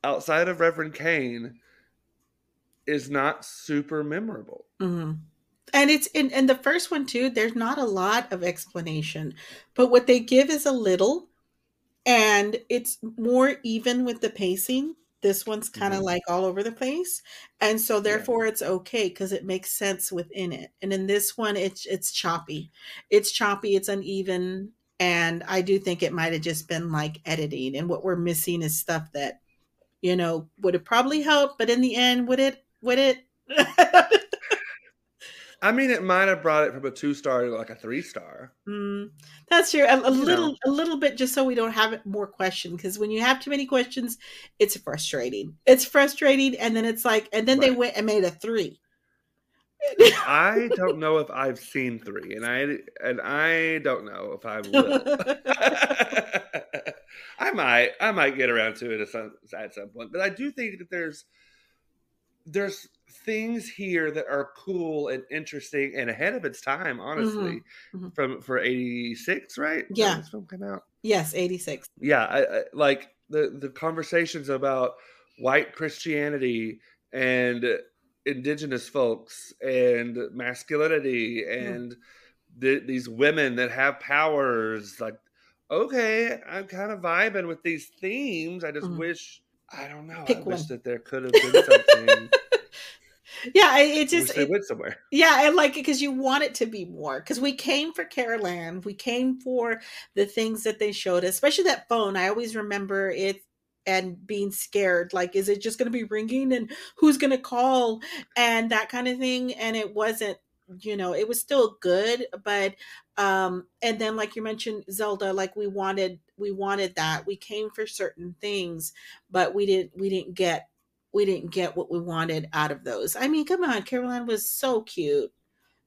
outside of Reverend Kane, is not super memorable. Mm-hmm. And it's in and the first one too. There's not a lot of explanation, but what they give is a little and it's more even with the pacing. This one's kind of mm-hmm. like all over the place, and so therefore yeah. it's okay because it makes sense within it. And in this one, it's it's choppy, it's choppy, it's uneven, and I do think it might have just been like editing. And what we're missing is stuff that you know would have probably helped, but in the end, would it? Would it? I mean, it might have brought it from a two star to like a three star. Mm, that's true. A, a little, know. a little bit, just so we don't have more questions. Because when you have too many questions, it's frustrating. It's frustrating, and then it's like, and then right. they went and made a three. I don't know if I've seen three, and I and I don't know if I will. I might, I might get around to it at some at some point, but I do think that there's there's things here that are cool and interesting and ahead of its time honestly mm-hmm. Mm-hmm. from for 86 right yeah this film came out yes 86 yeah I, I, like the the conversations about white christianity and indigenous folks and masculinity and mm. the, these women that have powers like okay i'm kind of vibing with these themes i just mm. wish I don't know. Pick I wish that there could have been something. yeah, it just it, went somewhere. Yeah, and like because you want it to be more because we came for Carol we came for the things that they showed us, especially that phone. I always remember it and being scared like is it just going to be ringing and who's going to call and that kind of thing and it wasn't you know it was still good but um and then like you mentioned zelda like we wanted we wanted that we came for certain things but we didn't we didn't get we didn't get what we wanted out of those i mean come on carol anne was so cute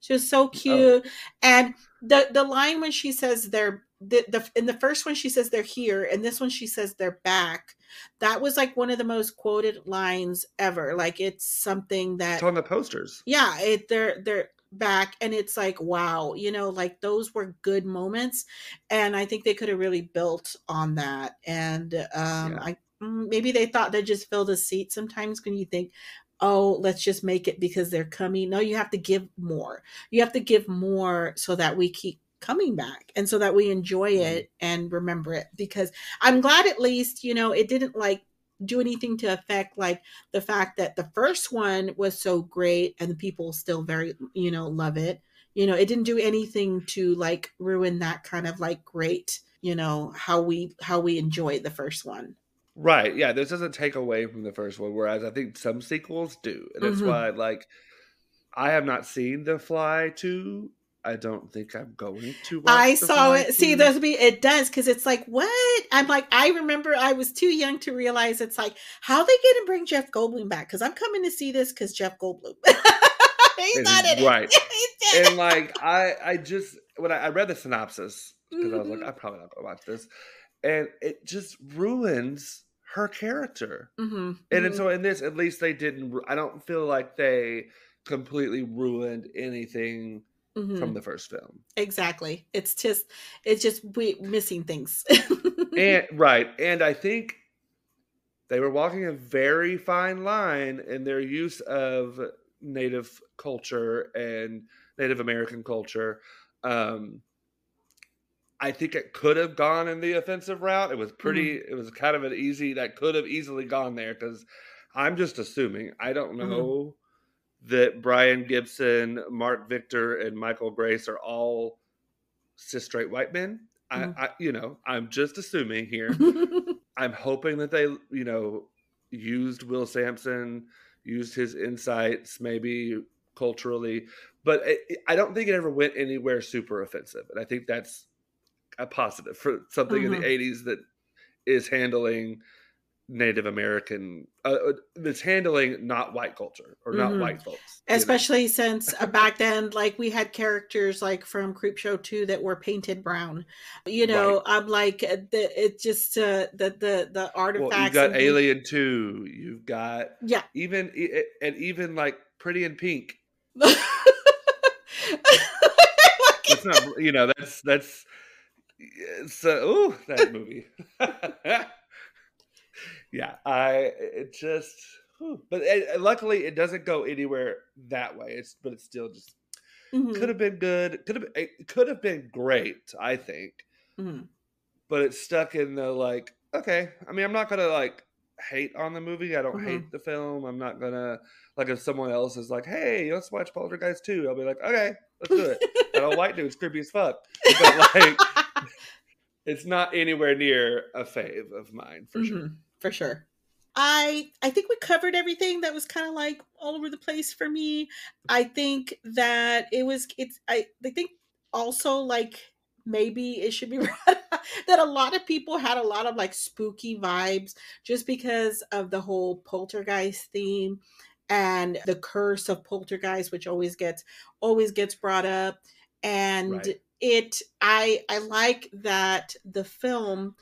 she was so oh. cute oh. and the the line when she says they're the, the in the first one she says they're here and this one she says they're back that was like one of the most quoted lines ever like it's something that it's on the posters yeah it they're they're back and it's like wow you know like those were good moments and i think they could have really built on that and um yeah. i maybe they thought they just filled a seat sometimes when you think oh let's just make it because they're coming. No you have to give more. You have to give more so that we keep coming back and so that we enjoy mm-hmm. it and remember it because i'm glad at least you know it didn't like do anything to affect like the fact that the first one was so great and the people still very you know love it. You know it didn't do anything to like ruin that kind of like great you know how we how we enjoyed the first one right yeah this doesn't take away from the first one whereas i think some sequels do and that's mm-hmm. why like i have not seen the fly 2 I don't think I'm going to. I saw it. See, there's be it does because it's like what I'm like. I remember I was too young to realize it's like how they get to bring Jeff Goldblum back because I'm coming to see this because Jeff Goldblum. He's not in right. It. and like I, I just when I, I read the synopsis because mm-hmm. I was like, mm-hmm. I'm probably not gonna watch this, and it just ruins her character. Mm-hmm. And, mm-hmm. and so in this, at least they didn't. I don't feel like they completely ruined anything mm-hmm. from the first film. Exactly. It's just it's just we missing things. and right, and I think they were walking a very fine line in their use of native culture and Native American culture. Um, I think it could have gone in the offensive route. It was pretty. Mm-hmm. It was kind of an easy that could have easily gone there because I'm just assuming. I don't mm-hmm. know. Mm-hmm that Brian Gibson, Mark Victor, and Michael Grais are all cis straight white men. Mm. I, I, you know, I'm just assuming here. I'm hoping that they, you know, used Will Sampson, used his insights, maybe culturally, but it, I don't think it ever went anywhere super offensive. And I think that's a positive for something mm-hmm. in the 80s that is handling Native American uh, uh, that's handling not white culture or not mm-hmm. white folks. Especially know? since uh, back then, like we had characters like from Creepshow 2 that were painted brown. You know, right. I'm like uh, the, it just uh, the the the artifacts. Well, you've got Alien 2. You've got yeah, even and even like Pretty in Pink. it's not you know that's that's so oh that movie yeah, I it just, whew. but it, luckily it doesn't go anywhere that way. It's but it's still just mm-hmm. could have been good. Could have it could have been great. I think, mm-hmm. but it's stuck in the like. Okay, I mean, I'm not gonna like hate on the movie. I don't mm-hmm. hate the film. I'm not gonna like if someone else is like, "Hey, let's watch Poltergeist 2. I'll be like, "Okay, let's do it." that old white dude's creepy as fuck, but like, it's not anywhere near a fave of mine for mm-hmm. sure for sure. I I think we covered everything that was kind of like all over the place for me. I think that it was it's I I think also like maybe it should be that a lot of people had a lot of like spooky vibes just because of the whole poltergeist theme and the curse of poltergeist which always gets always gets brought up and right. It I I like that the film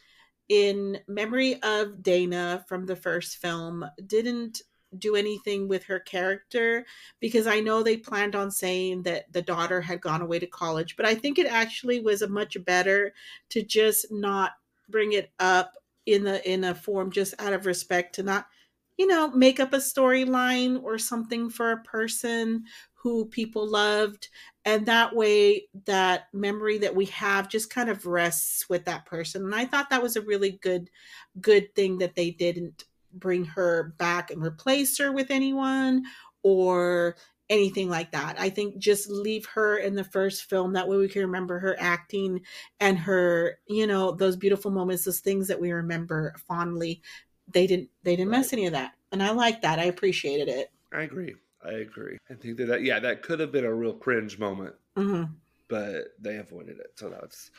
in memory of Dana from the first film, didn't do anything with her character because I know they planned on saying that the daughter had gone away to college, but I think it actually was a much better to just not bring it up in the in a form just out of respect to not you know make up a storyline or something for a person who people loved and that way that memory that we have just kind of rests with that person. And i thought that was a really good good thing that they didn't bring her back and replace her with anyone or anything like that. I think just leave her in the first film that way we can remember her acting and her you know those beautiful moments those things that we remember fondly. They didn't they didn't right. mess any of that and i like that. I appreciated it. I agree I agree. I think that, that yeah, that could have been a real cringe moment, mm-hmm. but they avoided it, so that's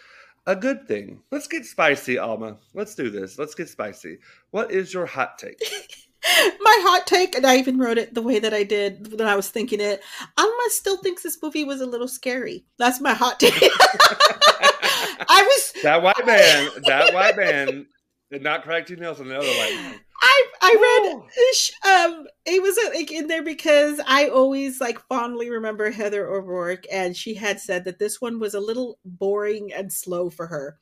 a good thing. Let's get spicy, Alma. Let's do this. Let's get spicy. What is your hot take? My hot take, and I even wrote it the way that I did when I was thinking it. Alma still thinks this movie was a little scary. That's my hot take. I was that white man. That white man did not crack two nails on the other white man. I I read um it was like in there because I always like fondly remember Heather O'Rourke and she had said that this one was a little boring and slow for her.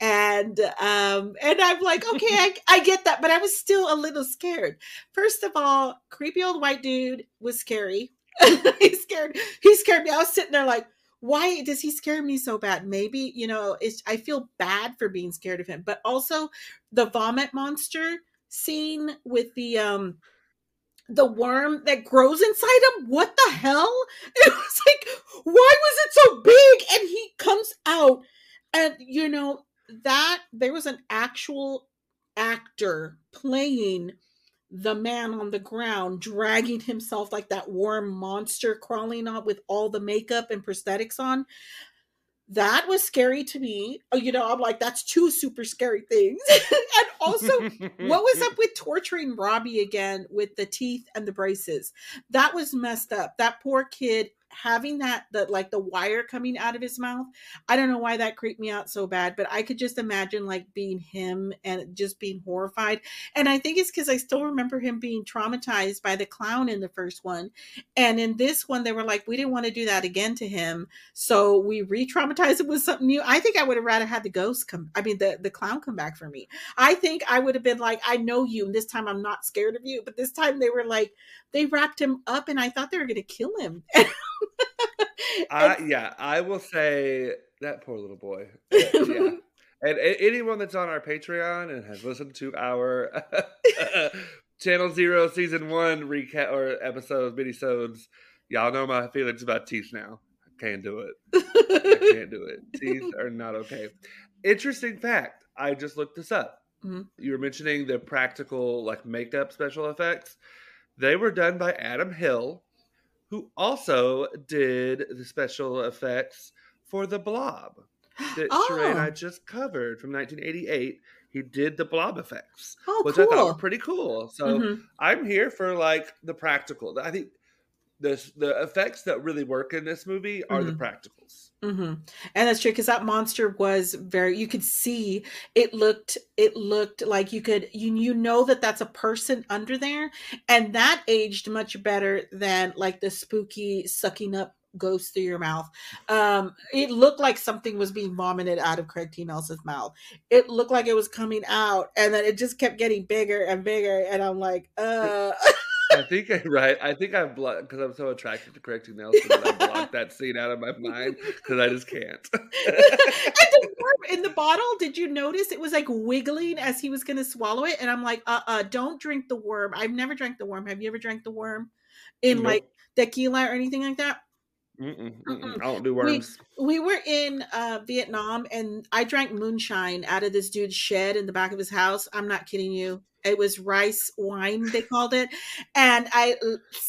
And um and I'm like, okay, I, I get that, but I was still a little scared. First of all, creepy old white dude was scary. he scared he scared me. I was sitting there like why does he scare me so bad? Maybe, you know, it's I feel bad for being scared of him, but also the vomit monster scene with the um the worm that grows inside him. What the hell? It was like, why was it so big? And he comes out, and you know that there was an actual actor playing the man on the ground dragging himself like that worm monster crawling up with all the makeup and prosthetics on that was scary to me. Oh, you know, I'm like, that's two super scary things. and also, what was up with torturing Robbie again with the teeth and the braces? That was messed up. That poor kid having that the like the wire coming out of his mouth i don't know why that creeped me out so bad but i could just imagine like being him and just being horrified and i think it's because i still remember him being traumatized by the clown in the first one and in this one they were like we didn't want to do that again to him so we re-traumatized him with something new. I think i would have rather had the ghost come i mean the the clown come back for me. I think i would have been like i know you and this time i'm not scared of you but this time they were like they wrapped him up and i thought they were going to kill him I, yeah, I will say that poor little boy. yeah. And anyone that's on our Patreon and has listened to our Channel Zero season one recap or episodes, minisodes, y'all know my feelings about teeth now. I can't do it. I can't do it. Teeth are not okay. Interesting fact. I just looked this up. mm-hmm. you were mentioning the practical like makeup special effects. They were done by Adam Hill, who also did the special effects for The Blob that oh. Sheree and I just covered from 1988. He did the blob effects, oh, which cool. I thought were pretty cool. So mm-hmm. I'm here for like the practical. I think the the effects that really work in this movie are mm-hmm. the practicals. Mm-hmm. And that's true because that monster was very. You could see it looked. It looked like you could. You you know that that's a person under there, and that aged much better than like the spooky sucking up goes through your mouth. Um, it looked like something was being vomited out of Craig T. Nelson's mouth. It looked like it was coming out, and then it just kept getting bigger and bigger. And I'm like, uh. I think I right. I think I blocked because I'm so attracted to Craig T. Nelson that I blocked that scene out of my mind because I just can't. the worm in the bottle, did you notice it was like wiggling as he was going to swallow it? And I'm like, uh, uh, don't drink the worm. I've never drank the worm. Have you ever drank the worm in nope. like tequila or anything like that? Mm-mm, mm-mm. I don't do worms. We, we were in uh, Vietnam and I drank moonshine out of this dude's shed in the back of his house. I'm not kidding you. It was rice wine, they called it. And I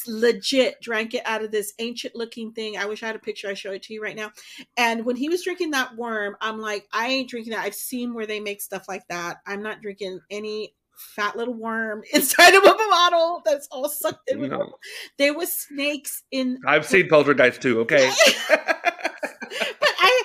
legit drank it out of this ancient looking thing. I wish I had a picture. I show it to you right now. And when he was drinking that worm, I'm like, I ain't drinking that. I've seen where they make stuff like that. I'm not drinking any fat little worm inside of a bottle that's all sucked in. No. There was snakes in. I've seen poltergeist too. Okay. but I,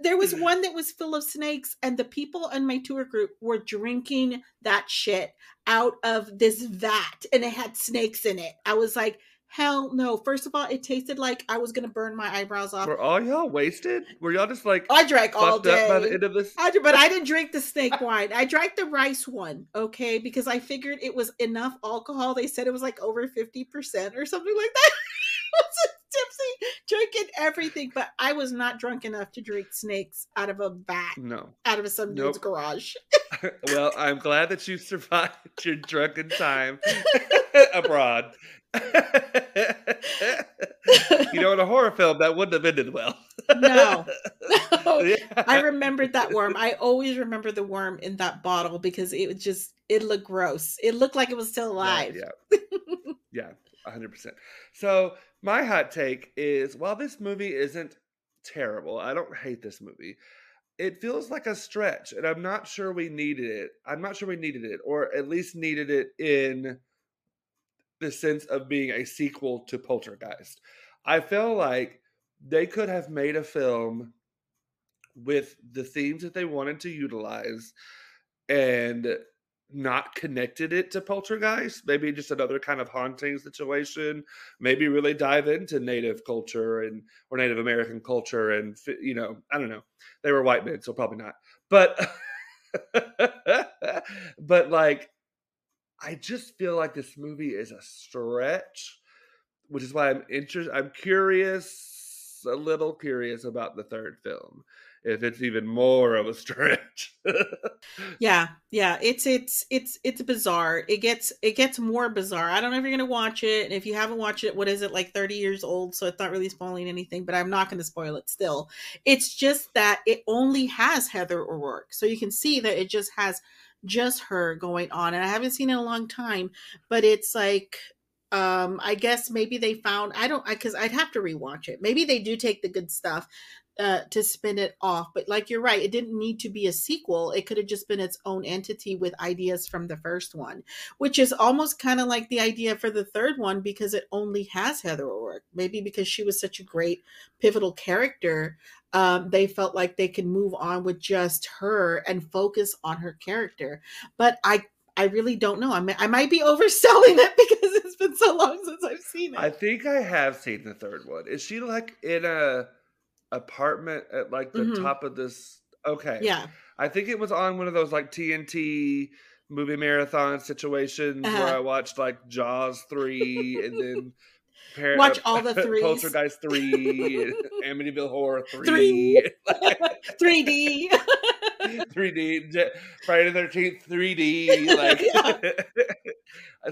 there was one that was full of snakes, and the people in my tour group were drinking that shit out of this vat, and it had snakes in it. I was like Hell no. First of all, it tasted like I was gonna burn my eyebrows off. Were all y'all wasted? Were y'all just like I drank all day by the end of this? I, but I didn't drink the snake wine. I drank the rice one, okay, because I figured it was enough alcohol. They said it was like over 50% or something like that. Tipsy, drinking everything, but I was not drunk enough to drink snakes out of a vat. No. Out of some nope. dude's garage. well, I'm glad that you survived your drunken time abroad you know, in a horror film, that wouldn't have ended well. no. no. Yeah. I remembered that worm. I always remember the worm in that bottle because it was just, it looked gross. It looked like it was still alive. Yeah. Yeah. yeah 100%. So, my hot take is while this movie isn't terrible, I don't hate this movie. It feels like a stretch, and I'm not sure we needed it. I'm not sure we needed it, or at least needed it in the sense of being a sequel to Poltergeist. I feel like they could have made a film with the themes that they wanted to utilize and not connected it to poltergeist maybe just another kind of haunting situation maybe really dive into native culture and or native american culture and you know i don't know they were white men so probably not but but like I just feel like this movie is a stretch, which is why I'm interested. I'm curious, a little curious about the third film, if it's even more of a stretch. yeah, yeah, it's it's it's it's bizarre. It gets it gets more bizarre. I don't know if you're gonna watch it, and if you haven't watched it, what is it like 30 years old? So it's not really spoiling anything, but I'm not gonna spoil it. Still, it's just that it only has Heather O'Rourke, so you can see that it just has just her going on. And I haven't seen it in a long time, but it's like um I guess maybe they found I don't I cuz I'd have to rewatch it. Maybe they do take the good stuff uh, to spin it off. But like you're right, it didn't need to be a sequel. It could have just been its own entity with ideas from the first one, which is almost kind of like the idea for the third one because it only has Heather O'Rourke. Maybe because she was such a great pivotal character um, they felt like they could move on with just her and focus on her character. But I I really don't know. I, may, I might be overselling it because it's been so long since I've seen it. I think I have seen the third one. Is she like in a apartment at like the mm-hmm. top of this? Okay. Yeah. I think it was on one of those like TNT movie marathon situations uh-huh. where I watched like Jaws 3 and then Par- Watch all the three Poltergeist three, Amityville Horror three, three D, three D, Friday the Thirteenth three D. Like,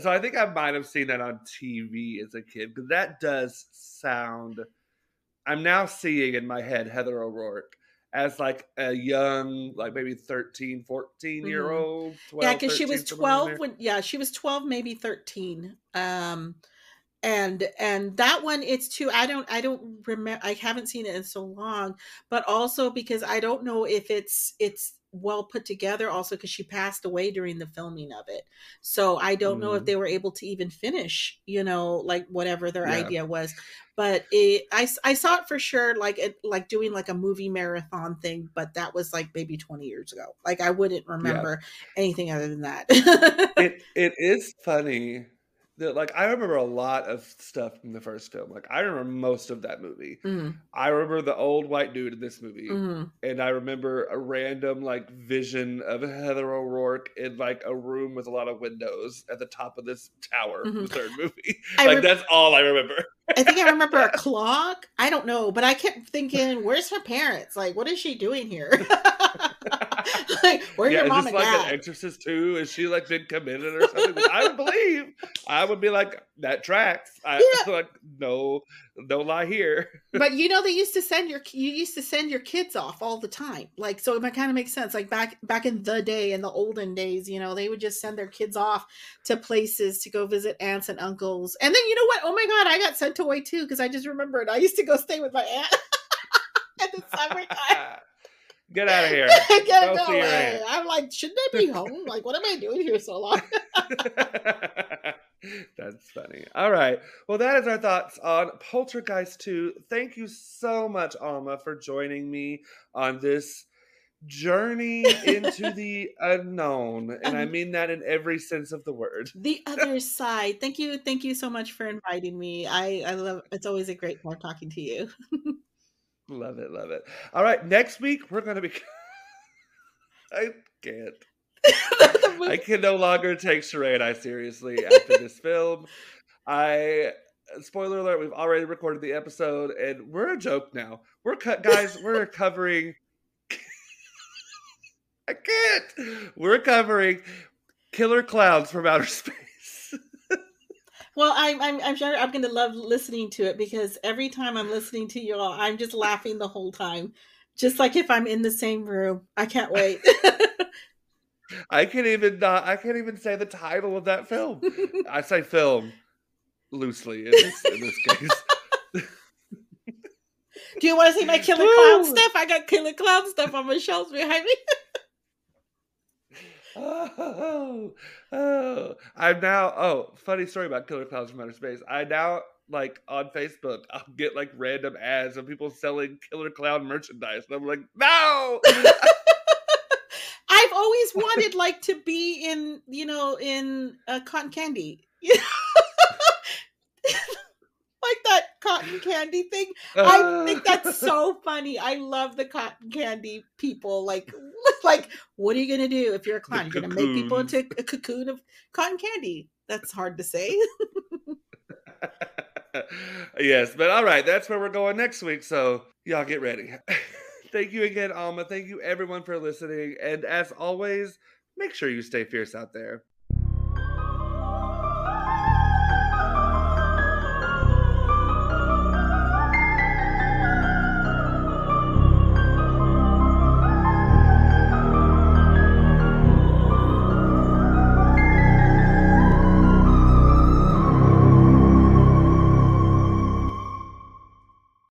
so I think I might have seen that on TV as a kid because that does sound. I'm now seeing in my head Heather O'Rourke as like a young, like maybe 13, 14 year mm-hmm. old. 12, yeah, because she was 12 when, yeah, she was 12, maybe 13. Um, and and that one it's too i don't i don't remember i haven't seen it in so long but also because i don't know if it's it's well put together also because she passed away during the filming of it so i don't mm. know if mm. they were able to even finish you know like whatever their yeah. idea was but it I, I saw it for sure like it like doing like a movie marathon thing but that was like maybe 20 years ago like i wouldn't remember yeah. anything other than that it it is funny that like I remember a lot of stuff from the first film. Like I remember most of that movie. Mm-hmm. I remember the old white dude in this movie, mm-hmm. and I remember a random like vision of Heather O'Rourke in like a room with a lot of windows at the top of this tower. Mm-hmm. The third movie, I like re- that's all I remember. I think I remember a clock. I don't know, but I kept thinking, "Where's her parents? Like, what is she doing here?" like, where yeah, your mom and like dad? an Exorcist too? Is she like been committed or something? I would believe. I would be like, that tracks. I yeah. like, no, don't lie here. but you know, they used to send your you used to send your kids off all the time. Like, so it kind of makes sense. Like back back in the day, in the olden days, you know, they would just send their kids off to places to go visit aunts and uncles. And then you know what? Oh my god, I got sent away too because I just remembered I used to go stay with my aunt at the summertime. Get out of here. Get go away. I'm like, shouldn't I be home? like, what am I doing here so long? That's funny. All right. Well, that is our thoughts on Poltergeist 2. Thank you so much, Alma, for joining me on this journey into the unknown. And I um, mean that in every sense of the word. The other side. Thank you. Thank you so much for inviting me. I, I love it's always a great time talking to you. Love it, love it. All right, next week we're gonna be. I can't. I can no longer take Sheree and I seriously after this film. I spoiler alert, we've already recorded the episode and we're a joke now. We're cut guys, we're covering I can't. We're covering killer clowns from outer space. Well, I'm I'm I'm sure I'm going to love listening to it because every time I'm listening to you all, I'm just laughing the whole time, just like if I'm in the same room. I can't wait. I can't even not, I can't even say the title of that film. I say film loosely in this, in this case. Do you want to see my killer clown stuff? I got killer clown stuff on my shelves behind me. Oh, oh, I'm now. Oh, funny story about Killer Clowns from Outer Space. I now like on Facebook, I'll get like random ads of people selling Killer Clown merchandise, and I'm like, no. I've always wanted like to be in, you know, in uh, cotton candy. like that cotton candy thing. Uh, I think that's so funny. I love the cotton candy people. Like, like, what are you gonna do if you're a clown? You're gonna make people into a cocoon of cotton candy. That's hard to say. yes, but all right, that's where we're going next week. So y'all get ready. Thank you again, Alma. Thank you everyone for listening. And as always, make sure you stay fierce out there.